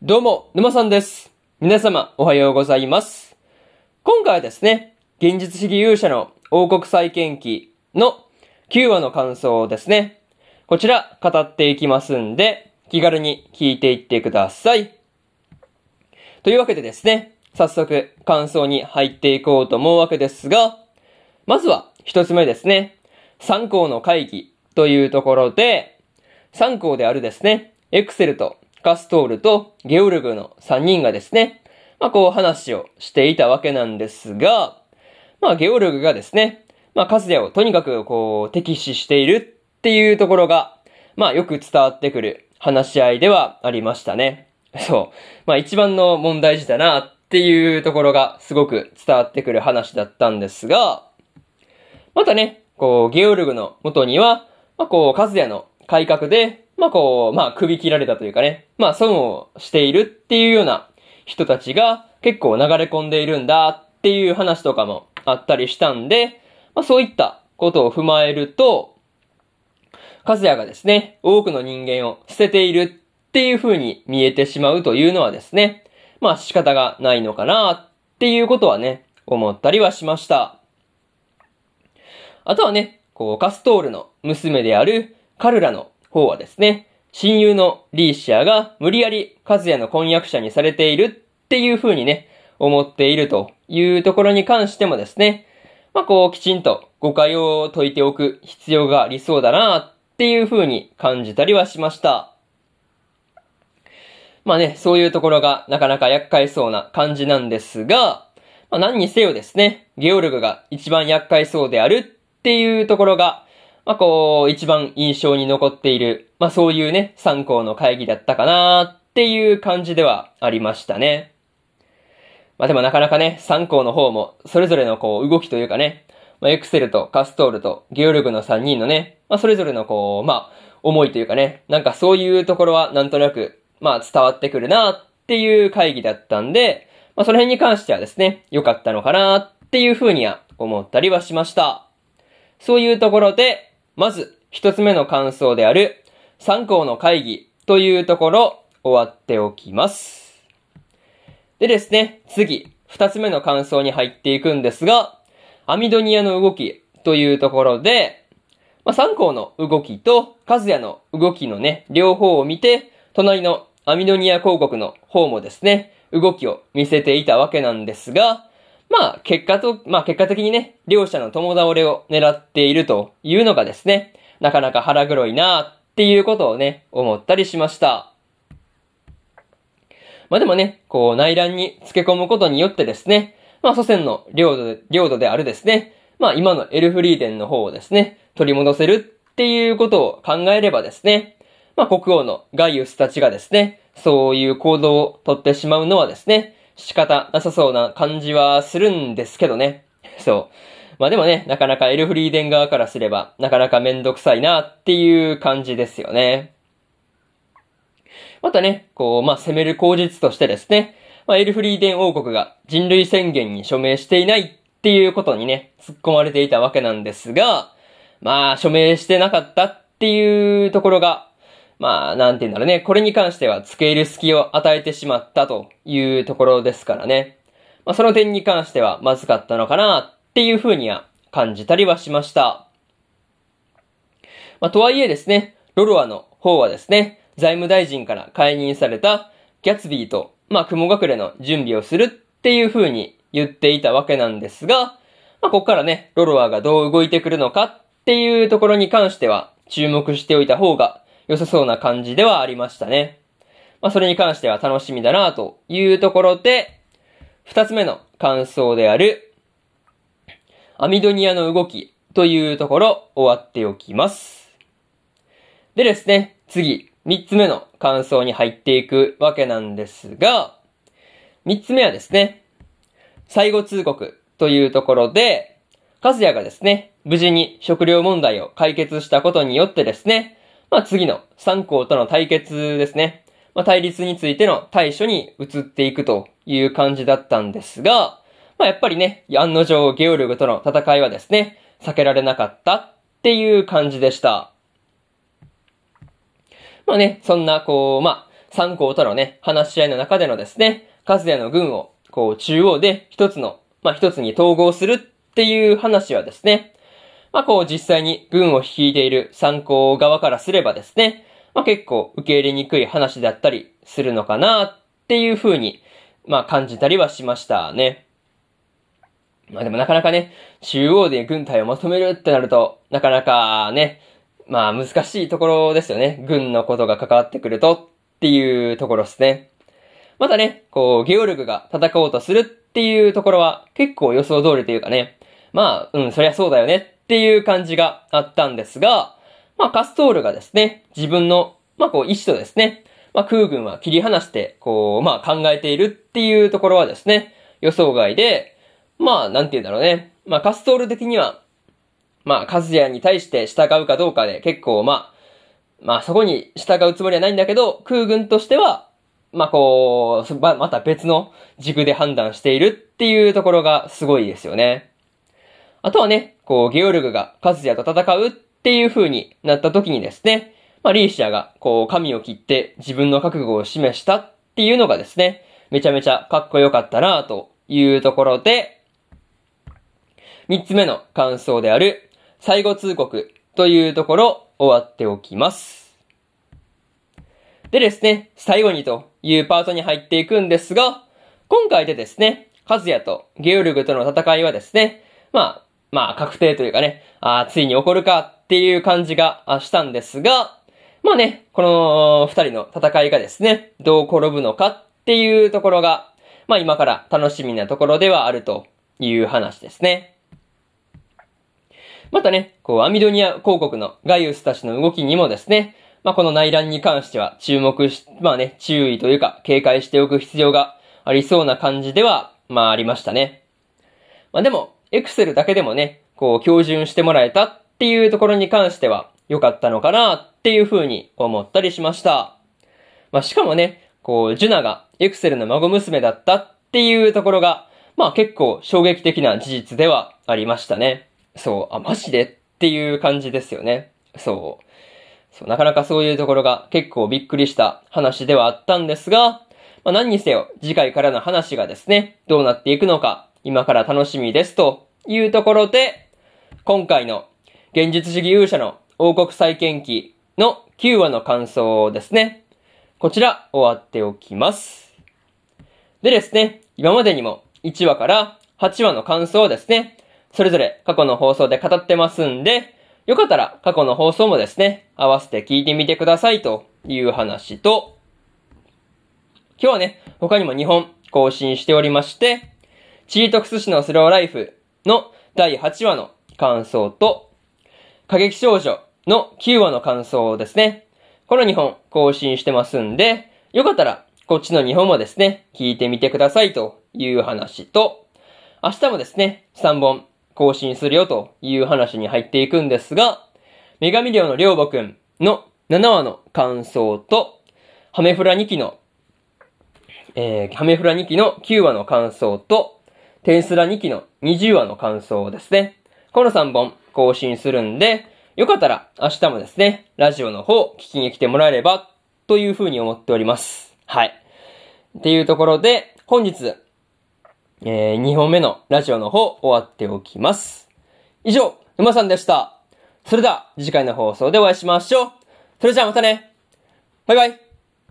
どうも、沼さんです。皆様、おはようございます。今回はですね、現実主義勇者の王国再建記の9話の感想をですね、こちら語っていきますんで、気軽に聞いていってください。というわけでですね、早速感想に入っていこうと思うわけですが、まずは一つ目ですね、参考の会議というところで、参考であるですね、エクセルとカストールとゲオルグの3人がですね、まあこう話をしていたわけなんですが、まあゲオルグがですね、まあカズヤをとにかくこう敵視しているっていうところが、まあよく伝わってくる話し合いではありましたね。そう。まあ一番の問題児だなっていうところがすごく伝わってくる話だったんですが、またね、こうゲオルグの元には、まあこうカズヤの改革で、まあこう、まあ首切られたというかね、まあ損をしているっていうような人たちが結構流れ込んでいるんだっていう話とかもあったりしたんで、まあそういったことを踏まえると、カズヤがですね、多くの人間を捨てているっていう風に見えてしまうというのはですね、まあ仕方がないのかなっていうことはね、思ったりはしました。あとはね、こう、カストールの娘であるカルラの方はですね、親友のリーシアが無理やりカズヤの婚約者にされているっていう風にね、思っているというところに関してもですね、まあこうきちんと誤解を解いておく必要がありそうだなっていう風に感じたりはしました。まあね、そういうところがなかなか厄介そうな感じなんですが、まあ何にせよですね、ゲオルグが一番厄介そうであるっていうところが、まあこう、一番印象に残っている、まあそういうね、参考の会議だったかなっていう感じではありましたね。まあでもなかなかね、参考の方も、それぞれのこう、動きというかね、まあエクセルとカストールとゲオルグの3人のね、まあそれぞれのこう、まあ、思いというかね、なんかそういうところはなんとなく、まあ伝わってくるなっていう会議だったんで、まあその辺に関してはですね、良かったのかなっていうふうには思ったりはしました。そういうところで、まず一つ目の感想である参考の会議というところ終わっておきます。でですね、次、二つ目の感想に入っていくんですが、アミドニアの動きというところで、まあ、参考の動きとカズヤの動きのね、両方を見て、隣のアミドニア広告の方もですね、動きを見せていたわけなんですが、まあ、結果と、まあ結果的にね、両者の共倒れを狙っているというのがですね、なかなか腹黒いなっていうことをね、思ったりしました。まあでもね、こう内乱に付け込むことによってですね、まあ祖先の領土で、領土であるですね、まあ今のエルフリーデンの方をですね、取り戻せるっていうことを考えればですね、まあ国王のガイウスたちがですね、そういう行動をとってしまうのはですね、仕方なさそうな感じはするんですけどね。そう。まあでもね、なかなかエルフリーデン側からすれば、なかなかめんどくさいなっていう感じですよね。またね、こう、まあ攻める口実としてですね、まあエルフリーデン王国が人類宣言に署名していないっていうことにね、突っ込まれていたわけなんですが、まあ署名してなかったっていうところが、まあ、なんて言うんだろうね。これに関しては付け入る隙を与えてしまったというところですからね。まあ、その点に関してはまずかったのかなっていうふうには感じたりはしました。まあ、とはいえですね、ロロアの方はですね、財務大臣から解任されたギャツビーと、まあ、雲隠れの準備をするっていうふうに言っていたわけなんですが、まあ、ここからね、ロロアがどう動いてくるのかっていうところに関しては注目しておいた方が良さそうな感じではありましたね。まあ、それに関しては楽しみだなというところで、二つ目の感想である、アミドニアの動きというところ終わっておきます。でですね、次、三つ目の感想に入っていくわけなんですが、三つ目はですね、最後通告というところで、カズヤがですね、無事に食料問題を解決したことによってですね、まあ次の三校との対決ですね。まあ対立についての対処に移っていくという感じだったんですが、まあやっぱりね、案の定ゲオルグとの戦いはですね、避けられなかったっていう感じでした。まあね、そんなこう、まあ参考とのね、話し合いの中でのですね、カズヤの軍を、こう、中央で一つの、まあ、一つに統合するっていう話はですね、まあ、こう、実際に軍を率いている参考側からすればですね、まあ、結構受け入れにくい話だったりするのかなっていう風に、まあ、感じたりはしましたね。まあでもなかなかね、中央で軍隊をまとめるってなると、なかなかね、まあ難しいところですよね。軍のことが関わってくるとっていうところですね。またね、こう、ゲオルグが戦おうとするっていうところは結構予想通りというかね、まあ、うん、そりゃそうだよねっていう感じがあったんですが、まあカストールがですね、自分の、まあこう意志とですね、まあ空軍は切り離して、こう、まあ考えているっていうところはですね、予想外で、まあ、なんて言うんだろうね。まあ、カストール的には、まあ、カズヤに対して従うかどうかで結構、まあ、まあ、そこに従うつもりはないんだけど、空軍としては、まあ、こう、ま、また別の軸で判断しているっていうところがすごいですよね。あとはね、こう、ゲオルグがカズヤと戦うっていう風になった時にですね、まあ、リーシアが、こう、髪を切って自分の覚悟を示したっていうのがですね、めちゃめちゃかっこよかったなというところで、三つ目の感想である、最後通告というところ終わっておきます。でですね、最後にというパートに入っていくんですが、今回でですね、カズヤとゲオルグとの戦いはですね、まあ、まあ確定というかね、あついに起こるかっていう感じがしたんですが、まあね、この二人の戦いがですね、どう転ぶのかっていうところが、まあ今から楽しみなところではあるという話ですね。またね、こう、アミドニア広告のガイウスたちの動きにもですね、まあ、この内乱に関しては注目し、まあね、注意というか警戒しておく必要がありそうな感じでは、まあありましたね。まあでも、エクセルだけでもね、こう、標準してもらえたっていうところに関しては良かったのかなっていう風に思ったりしました。まあしかもね、こう、ジュナがエクセルの孫娘だったっていうところが、まあ結構衝撃的な事実ではありましたね。そう、あ、マジでっていう感じですよね。そう。そうなかなかそういうところが結構びっくりした話ではあったんですが、まあ、何にせよ次回からの話がですね、どうなっていくのか、今から楽しみですというところで、今回の現実主義勇者の王国再建記の9話の感想ですね。こちら終わっておきます。でですね、今までにも1話から8話の感想をですね、それぞれ過去の放送で語ってますんで、よかったら過去の放送もですね、合わせて聞いてみてくださいという話と、今日はね、他にも2本更新しておりまして、チートクス市のスローライフの第8話の感想と、過激少女の9話の感想ですね。この2本更新してますんで、よかったらこっちの2本もですね、聞いてみてくださいという話と、明日もですね、3本更新するよという話に入っていくんですが、女神寮のりょうぼくんの7話の感想と、ハメフラ2期の、えー、ハメフラ2期の9話の感想と、テスラ2期の20話の感想ですね。この3本更新するんで、よかったら明日もですね、ラジオの方聞きに来てもらえればというふうに思っております。はい。っていうところで、本日えー、2本目のラジオの方終わっておきます。以上、沼さんでした。それでは次回の放送でお会いしましょう。それじゃあまたね。バイバイ。